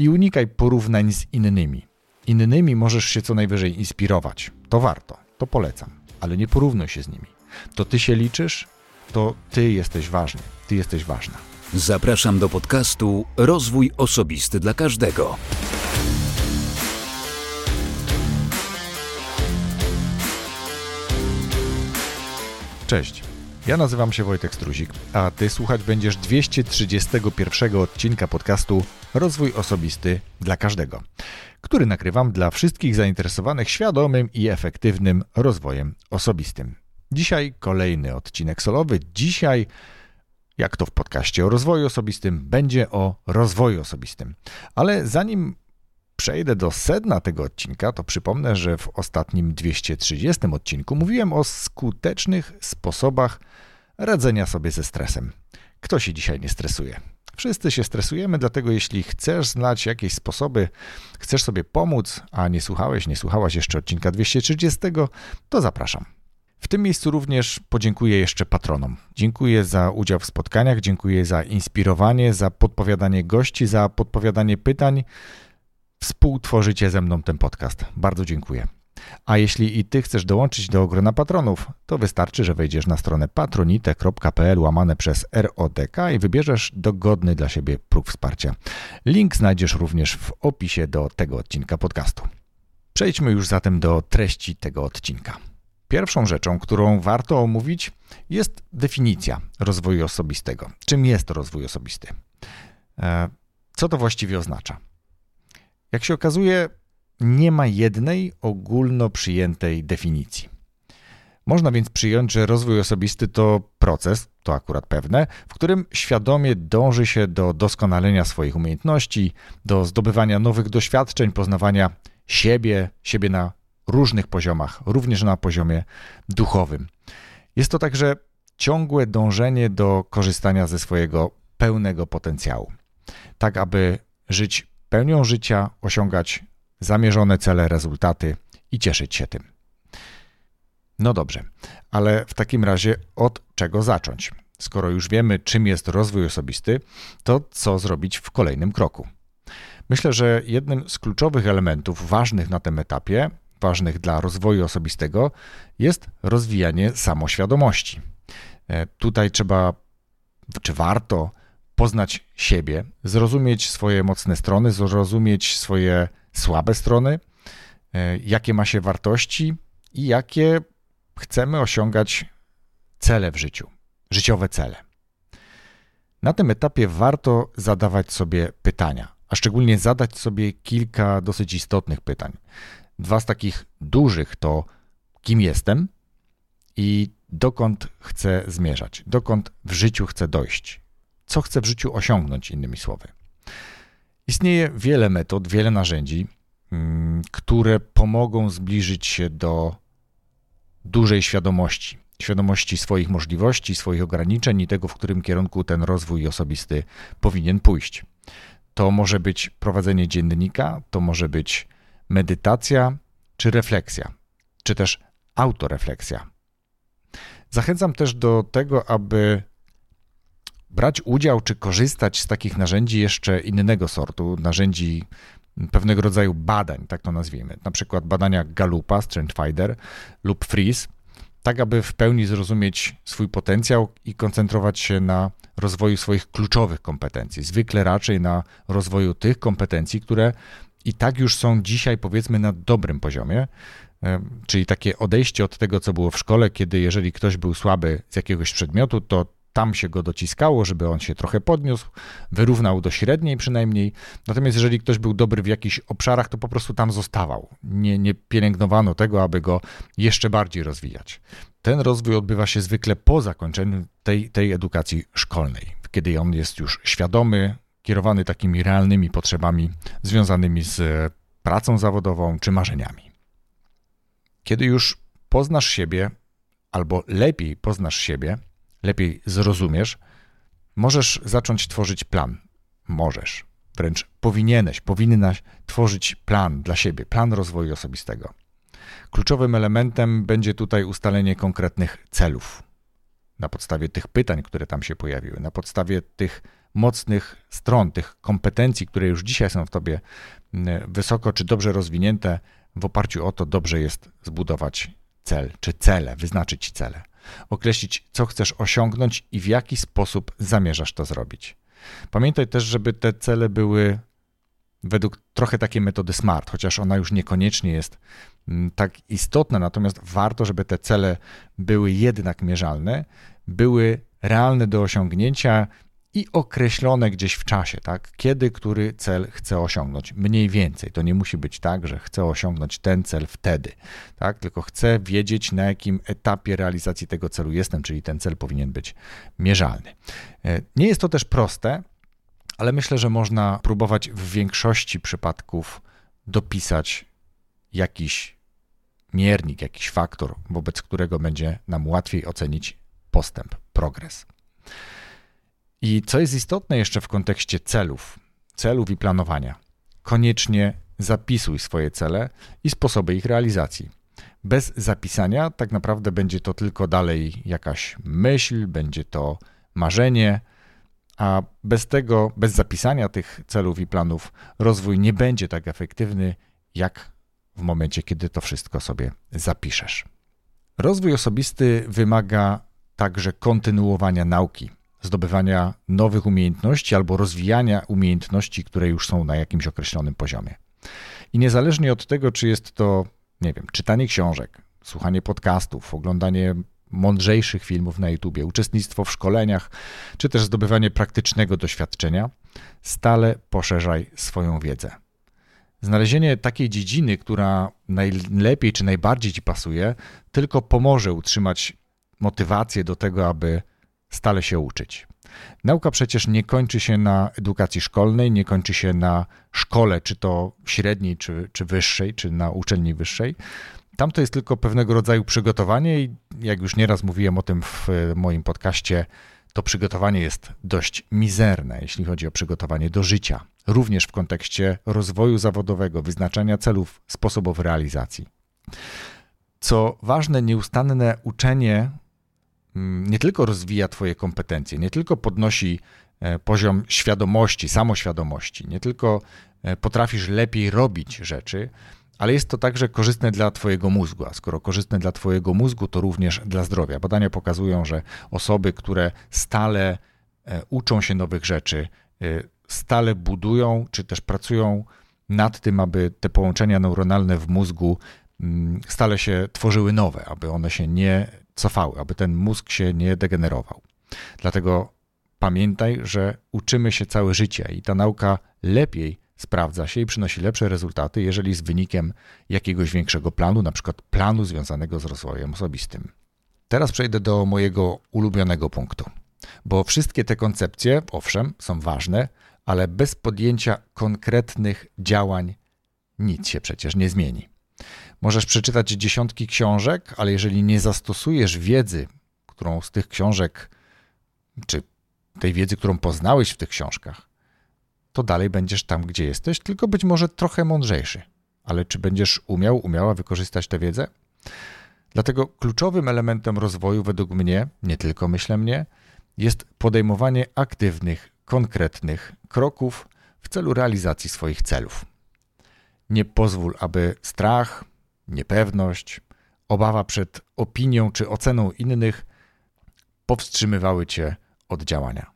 I unikaj porównań z innymi. Innymi możesz się co najwyżej inspirować. To warto, to polecam, ale nie porównuj się z nimi. To ty się liczysz, to ty jesteś ważny, ty jesteś ważna. Zapraszam do podcastu Rozwój Osobisty dla Każdego. Cześć. Ja nazywam się Wojtek Struzik, a ty słuchać będziesz 231 odcinka podcastu Rozwój Osobisty dla Każdego, który nagrywam dla wszystkich zainteresowanych świadomym i efektywnym rozwojem osobistym. Dzisiaj kolejny odcinek solowy. Dzisiaj, jak to w podcaście o rozwoju osobistym, będzie o rozwoju osobistym. Ale zanim przejdę do sedna tego odcinka, to przypomnę, że w ostatnim 230 odcinku mówiłem o skutecznych sposobach radzenia sobie ze stresem. Kto się dzisiaj nie stresuje? Wszyscy się stresujemy, dlatego jeśli chcesz znać jakieś sposoby, chcesz sobie pomóc, a nie słuchałeś, nie słuchałaś jeszcze odcinka 230, to zapraszam. W tym miejscu również podziękuję jeszcze patronom. Dziękuję za udział w spotkaniach, dziękuję za inspirowanie, za podpowiadanie gości, za podpowiadanie pytań. Współtworzycie ze mną ten podcast. Bardzo dziękuję. A jeśli i ty chcesz dołączyć do grona patronów, to wystarczy, że wejdziesz na stronę patronite.pl łamane przez RODK i wybierzesz dogodny dla siebie próg wsparcia. Link znajdziesz również w opisie do tego odcinka podcastu. Przejdźmy już zatem do treści tego odcinka. Pierwszą rzeczą, którą warto omówić, jest definicja rozwoju osobistego. Czym jest rozwój osobisty? E, co to właściwie oznacza? Jak się okazuje, nie ma jednej ogólno przyjętej definicji. Można więc przyjąć, że rozwój osobisty to proces, to akurat pewne, w którym świadomie dąży się do doskonalenia swoich umiejętności, do zdobywania nowych doświadczeń, poznawania siebie, siebie na różnych poziomach, również na poziomie duchowym. Jest to także ciągłe dążenie do korzystania ze swojego pełnego potencjału, tak aby żyć pełnią życia, osiągać zamierzone cele, rezultaty i cieszyć się tym. No dobrze, ale w takim razie od czego zacząć? Skoro już wiemy, czym jest rozwój osobisty, to co zrobić w kolejnym kroku? Myślę, że jednym z kluczowych elementów ważnych na tym etapie ważnych dla rozwoju osobistego jest rozwijanie samoświadomości. E, tutaj trzeba, czy warto poznać siebie, zrozumieć swoje mocne strony, zrozumieć swoje słabe strony, e, jakie ma się wartości i jakie chcemy osiągać cele w życiu, życiowe cele. Na tym etapie warto zadawać sobie pytania, a szczególnie zadać sobie kilka dosyć istotnych pytań. Dwa z takich dużych to kim jestem i dokąd chcę zmierzać, dokąd w życiu chcę dojść, co chcę w życiu osiągnąć, innymi słowy. Istnieje wiele metod, wiele narzędzi, mm, które pomogą zbliżyć się do dużej świadomości, świadomości swoich możliwości, swoich ograniczeń i tego, w którym kierunku ten rozwój osobisty powinien pójść. To może być prowadzenie dziennika, to może być medytacja czy refleksja, czy też autorefleksja. Zachęcam też do tego, aby brać udział czy korzystać z takich narzędzi jeszcze innego sortu, narzędzi pewnego rodzaju badań, tak to nazwijmy, na przykład badania Galupa, Strengthfinder lub Freeze, tak aby w pełni zrozumieć swój potencjał i koncentrować się na rozwoju swoich kluczowych kompetencji. Zwykle raczej na rozwoju tych kompetencji, które i tak już są dzisiaj, powiedzmy, na dobrym poziomie. Czyli takie odejście od tego, co było w szkole, kiedy jeżeli ktoś był słaby z jakiegoś przedmiotu, to tam się go dociskało, żeby on się trochę podniósł, wyrównał do średniej przynajmniej. Natomiast jeżeli ktoś był dobry w jakichś obszarach, to po prostu tam zostawał. Nie, nie pielęgnowano tego, aby go jeszcze bardziej rozwijać. Ten rozwój odbywa się zwykle po zakończeniu tej, tej edukacji szkolnej, kiedy on jest już świadomy, kierowany takimi realnymi potrzebami związanymi z pracą zawodową czy marzeniami. Kiedy już poznasz siebie, albo lepiej poznasz siebie, lepiej zrozumiesz, możesz zacząć tworzyć plan. Możesz, wręcz powinieneś, powinnaś tworzyć plan dla siebie, plan rozwoju osobistego. Kluczowym elementem będzie tutaj ustalenie konkretnych celów. Na podstawie tych pytań, które tam się pojawiły, na podstawie tych mocnych stron, tych kompetencji, które już dzisiaj są w tobie wysoko czy dobrze rozwinięte, w oparciu o to dobrze jest zbudować cel czy cele, wyznaczyć cele, określić, co chcesz osiągnąć i w jaki sposób zamierzasz to zrobić. Pamiętaj też, żeby te cele były według trochę takiej metody SMART, chociaż ona już niekoniecznie jest mm, tak istotna, natomiast warto, żeby te cele były jednak mierzalne, były realne do osiągnięcia i określone gdzieś w czasie, tak? Kiedy który cel chcę osiągnąć. Mniej więcej. To nie musi być tak, że chcę osiągnąć ten cel wtedy, tak? Tylko chcę wiedzieć, na jakim etapie realizacji tego celu jestem, czyli ten cel powinien być mierzalny. E, nie jest to też proste, ale myślę, że można próbować w większości przypadków dopisać jakiś miernik, jakiś faktor, wobec którego będzie nam łatwiej ocenić postęp, progres. I co jest istotne jeszcze w kontekście celów, celów i planowania, koniecznie zapisuj swoje cele i sposoby ich realizacji. Bez zapisania tak naprawdę będzie to tylko dalej jakaś myśl, będzie to marzenie, a bez tego, bez zapisania tych celów i planów, rozwój nie będzie tak efektywny, jak w momencie, kiedy to wszystko sobie zapiszesz. Rozwój osobisty wymaga także kontynuowania nauki, zdobywania nowych umiejętności albo rozwijania umiejętności, które już są na jakimś określonym poziomie. I niezależnie od tego, czy jest to, nie wiem, czytanie książek, słuchanie podcastów, oglądanie mądrzejszych filmów na YouTube, uczestnictwo w szkoleniach, czy też zdobywanie praktycznego doświadczenia, stale poszerzaj swoją wiedzę. Znalezienie takiej dziedziny, która najlepiej czy najbardziej ci pasuje, tylko pomoże utrzymać motywację do tego, aby stale się uczyć. Nauka przecież nie kończy się na edukacji szkolnej, nie kończy się na szkole, czy to średniej, czy, czy wyższej, czy na uczelni wyższej. Tam to jest tylko pewnego rodzaju przygotowanie i jak już nieraz mówiłem o tym w moim podcaście, to przygotowanie jest dość mizerne, jeśli chodzi o przygotowanie do życia, również w kontekście rozwoju zawodowego, wyznaczania celów, sposobów realizacji. Co ważne, nieustanne uczenie nie tylko rozwija Twoje kompetencje, nie tylko podnosi e, poziom świadomości, samoświadomości, nie tylko e, potrafisz lepiej robić rzeczy, ale jest to także korzystne dla Twojego mózgu, a skoro korzystne dla Twojego mózgu, to również dla zdrowia. Badania pokazują, że osoby, które stale e, uczą się nowych rzeczy, stale budują, czy też pracują nad tym, aby te połączenia neuronalne w mózgu mm, stale się tworzyły nowe, aby one się nie cofały, aby ten mózg się nie degenerował. Dlatego pamiętaj, że uczymy się całe życie i ta nauka lepiej sprawdza się i przynosi lepsze rezultaty, jeżeli z wynikiem jakiegoś większego planu, na przykład planu związanego z rozwojem osobistym. Teraz przejdę do mojego ulubionego punktu, bo wszystkie te koncepcje, owszem, są ważne, ale bez podjęcia konkretnych działań nic się przecież nie zmieni. Możesz przeczytać dziesiątki książek, ale jeżeli nie zastosujesz wiedzy, którą z tych książek, czy tej wiedzy, którą poznałeś w tych książkach, to dalej będziesz tam, gdzie jesteś, tylko być może trochę mądrzejszy. Ale czy będziesz umiał, umiała wykorzystać tę wiedzę? Dlatego kluczowym elementem rozwoju, według mnie, nie tylko myślę mnie, jest podejmowanie aktywnych, konkretnych kroków w celu realizacji swoich celów. Nie pozwól, aby strach, niepewność, obawa przed opinią czy oceną innych powstrzymywały cię od działania.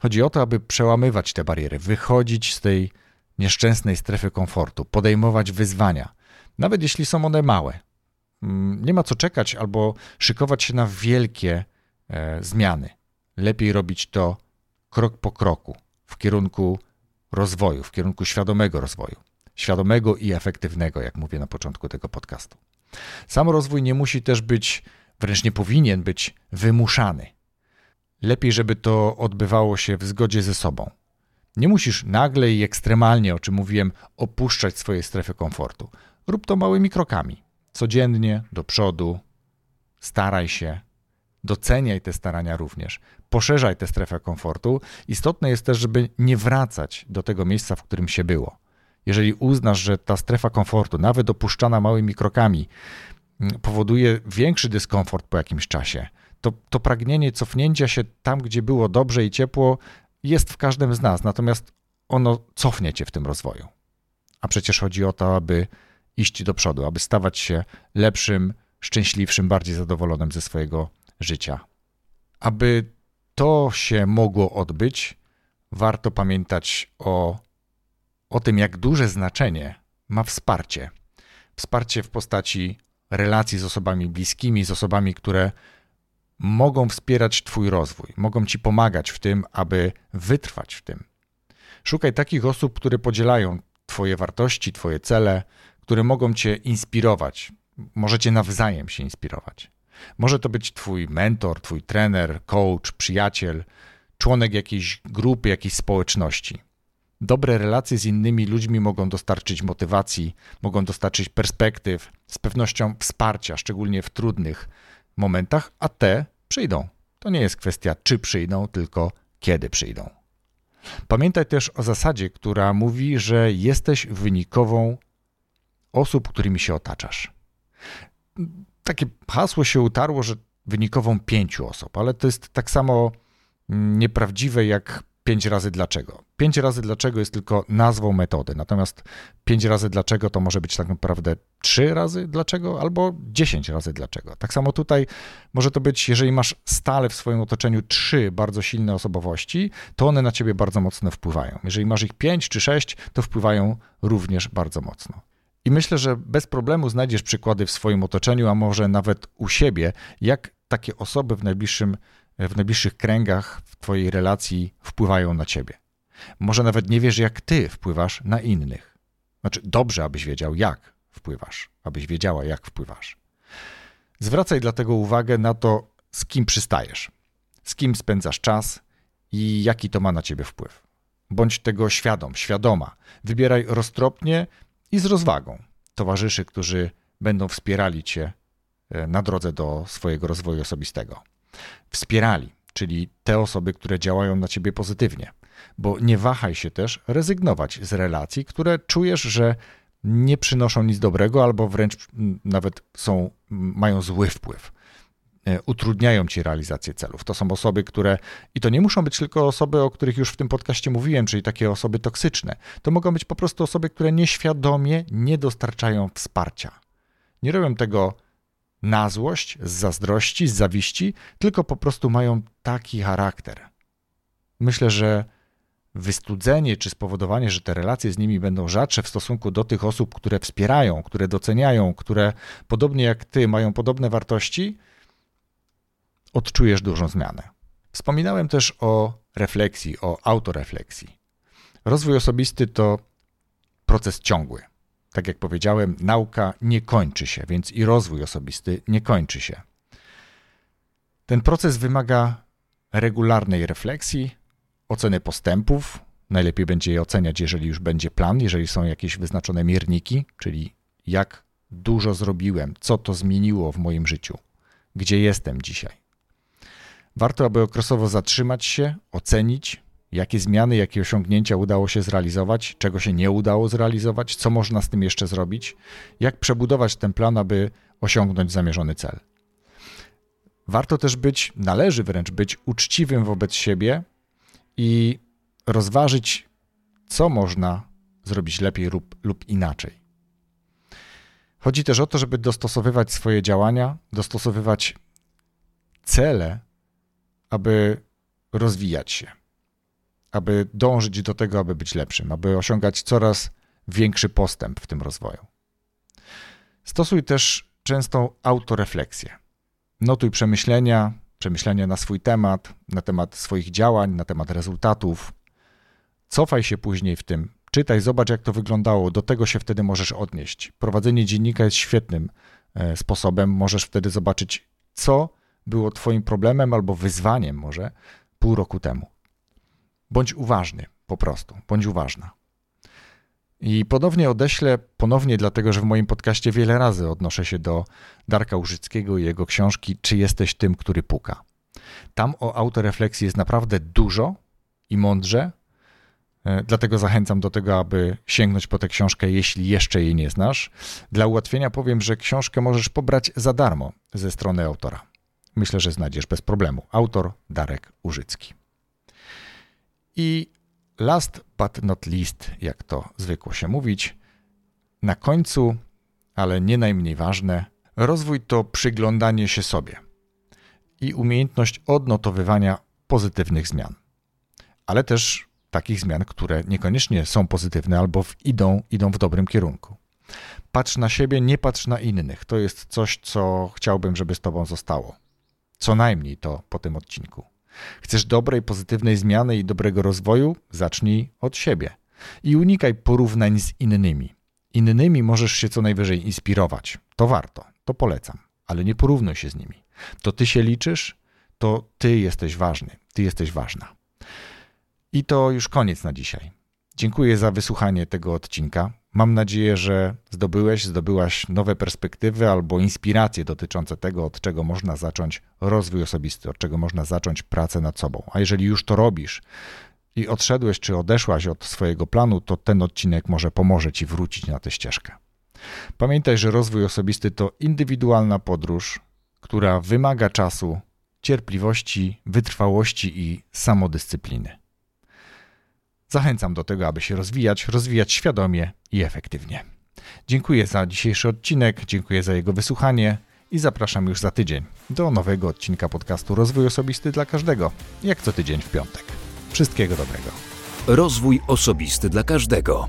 Chodzi o to, aby przełamywać te bariery, wychodzić z tej nieszczęsnej strefy komfortu, podejmować wyzwania, nawet jeśli są one małe. Mm, nie ma co czekać albo szykować się na wielkie e, zmiany. Lepiej robić to krok po kroku w kierunku rozwoju, w kierunku świadomego rozwoju. Świadomego i efektywnego, jak mówię na początku tego podcastu. Sam rozwój nie musi też być, wręcz nie powinien być wymuszany. Lepiej, żeby to odbywało się w zgodzie ze sobą. Nie musisz nagle i ekstremalnie, o czym mówiłem, opuszczać swojej strefy komfortu. Rób to małymi krokami. Codziennie, do przodu. Staraj się. Doceniaj te starania również. Poszerzaj tę strefę komfortu. Istotne jest też, żeby nie wracać do tego miejsca, w którym się było. Jeżeli uznasz, że ta strefa komfortu, nawet opuszczana małymi krokami, mm, powoduje większy dyskomfort po jakimś czasie, to, to pragnienie cofnięcia się tam, gdzie było dobrze i ciepło, jest w każdym z nas, natomiast ono cofnie cię w tym rozwoju. A przecież chodzi o to, aby iść do przodu, aby stawać się lepszym, szczęśliwszym, bardziej zadowolonym ze swojego życia. Aby to się mogło odbyć, warto pamiętać o, o tym, jak duże znaczenie ma wsparcie. Wsparcie w postaci relacji z osobami bliskimi, z osobami, które mogą wspierać Twój rozwój, mogą Ci pomagać w tym, aby wytrwać w tym. Szukaj takich osób, które podzielają Twoje wartości, Twoje cele, które mogą Cię inspirować. Możecie nawzajem się inspirować. Może to być Twój mentor, Twój trener, coach, przyjaciel, członek jakiejś grupy, jakiejś społeczności. Dobre relacje z innymi ludźmi mogą dostarczyć motywacji, mogą dostarczyć perspektyw, z pewnością wsparcia, szczególnie w trudnych momentach, a te przyjdą. To nie jest kwestia, czy przyjdą, tylko kiedy przyjdą. Pamiętaj też o zasadzie, która mówi, że jesteś wynikową osób, którymi się otaczasz. Takie hasło się utarło, że wynikową pięciu osób, ale to jest tak samo nieprawdziwe jak pięć razy dlaczego. Pięć razy dlaczego jest tylko nazwą metody, natomiast pięć razy dlaczego to może być tak naprawdę trzy razy dlaczego albo dziesięć razy dlaczego. Tak samo tutaj może to być, jeżeli masz stale w swoim otoczeniu trzy bardzo silne osobowości, to one na ciebie bardzo mocno wpływają. Jeżeli masz ich pięć czy sześć, to wpływają również bardzo mocno. I myślę, że bez problemu znajdziesz przykłady w swoim otoczeniu, a może nawet u siebie, jak takie osoby w najbliższym w najbliższych kręgach w Twojej relacji wpływają na Ciebie. Może nawet nie wiesz, jak Ty wpływasz na innych. Znaczy, dobrze, abyś wiedział, jak wpływasz, abyś wiedziała, jak wpływasz. Zwracaj dlatego uwagę na to, z kim przystajesz, z kim spędzasz czas i jaki to ma na ciebie wpływ. Bądź tego świadom, świadoma. Wybieraj roztropnie i z rozwagą towarzyszy, którzy będą wspierali cię e, na drodze do swojego rozwoju osobistego wspierali, czyli te osoby, które działają na ciebie pozytywnie. Bo nie wahaj się też rezygnować z relacji, które czujesz, że nie przynoszą nic dobrego albo wręcz nawet są, mają zły wpływ. E, utrudniają ci realizację celów. To są osoby, które, i to nie muszą być tylko osoby, o których już w tym podcaście mówiłem, czyli takie osoby toksyczne. To mogą być po prostu osoby, które nieświadomie nie dostarczają wsparcia. Nie robią tego na złość, z zazdrości, z zawiści, tylko po prostu mają taki charakter. Myślę, że wystudzenie czy spowodowanie, że te relacje z nimi będą rzadsze w stosunku do tych osób, które wspierają, które doceniają, które podobnie jak ty mają podobne wartości, odczujesz dużą zmianę. Wspominałem też o refleksji, o autorefleksji. Rozwój osobisty to proces ciągły. Tak jak powiedziałem, nauka nie kończy się, więc i rozwój osobisty nie kończy się. Ten proces wymaga regularnej refleksji, oceny postępów. Najlepiej będzie je oceniać, jeżeli już będzie plan, jeżeli są jakieś wyznaczone mierniki, czyli jak dużo zrobiłem, co to zmieniło w moim życiu, gdzie jestem dzisiaj. Warto, aby okresowo zatrzymać się, ocenić, jakie zmiany, jakie osiągnięcia udało się zrealizować, czego się nie udało zrealizować, co można z tym jeszcze zrobić, jak przebudować ten plan, aby osiągnąć zamierzony cel. Warto też być, należy wręcz być uczciwym wobec siebie i rozważyć, co można zrobić lepiej lub, lub inaczej. Chodzi też o to, żeby dostosowywać swoje działania, dostosowywać cele, aby rozwijać się aby dążyć do tego, aby być lepszym, aby osiągać coraz większy postęp w tym rozwoju. Stosuj też częstą autorefleksję. Notuj przemyślenia, przemyślenia na swój temat, na temat swoich działań, na temat rezultatów. Cofaj się później w tym, czytaj, zobacz jak to wyglądało, do tego się wtedy możesz odnieść. Prowadzenie dziennika jest świetnym e, sposobem, możesz wtedy zobaczyć, co było Twoim problemem albo wyzwaniem może pół roku temu. Bądź uważny, po prostu, bądź uważna. I ponownie odeślę, ponownie dlatego, że w moim podcaście wiele razy odnoszę się do Darka Użyckiego i jego książki Czy jesteś tym, który puka. Tam o autorefleksji jest naprawdę dużo i mądrze, e, dlatego zachęcam do tego, aby sięgnąć po tę książkę, jeśli jeszcze jej nie znasz. Dla ułatwienia powiem, że książkę możesz pobrać za darmo ze strony autora. Myślę, że znajdziesz bez problemu. Autor Darek Użycki. I last but not least, jak to zwykło się mówić, na końcu, ale nie najmniej ważne, rozwój to przyglądanie się sobie i umiejętność odnotowywania pozytywnych zmian, ale też takich zmian, które niekoniecznie są pozytywne albo w idą, idą w dobrym kierunku. Patrz na siebie, nie patrz na innych. To jest coś, co chciałbym, żeby z Tobą zostało. Co najmniej to po tym odcinku. Chcesz dobrej, pozytywnej zmiany i dobrego rozwoju? Zacznij od siebie. I unikaj porównań z innymi. Innymi możesz się co najwyżej inspirować. To warto, to polecam, ale nie porównuj się z nimi. To ty się liczysz, to ty jesteś ważny, ty jesteś ważna. I to już koniec na dzisiaj. Dziękuję za wysłuchanie tego odcinka. Mam nadzieję, że zdobyłeś, zdobyłaś nowe perspektywy albo inspiracje dotyczące tego, od czego można zacząć rozwój osobisty, od czego można zacząć pracę nad sobą. A jeżeli już to robisz i odszedłeś czy odeszłaś od swojego planu, to ten odcinek może pomoże ci wrócić na tę ścieżkę. Pamiętaj, że rozwój osobisty to indywidualna podróż, która wymaga czasu, cierpliwości, wytrwałości i samodyscypliny. Zachęcam do tego, aby się rozwijać, rozwijać świadomie i efektywnie. Dziękuję za dzisiejszy odcinek, dziękuję za jego wysłuchanie i zapraszam już za tydzień do nowego odcinka podcastu Rozwój Osobisty dla Każdego, jak co tydzień w piątek. Wszystkiego dobrego. Rozwój Osobisty dla Każdego.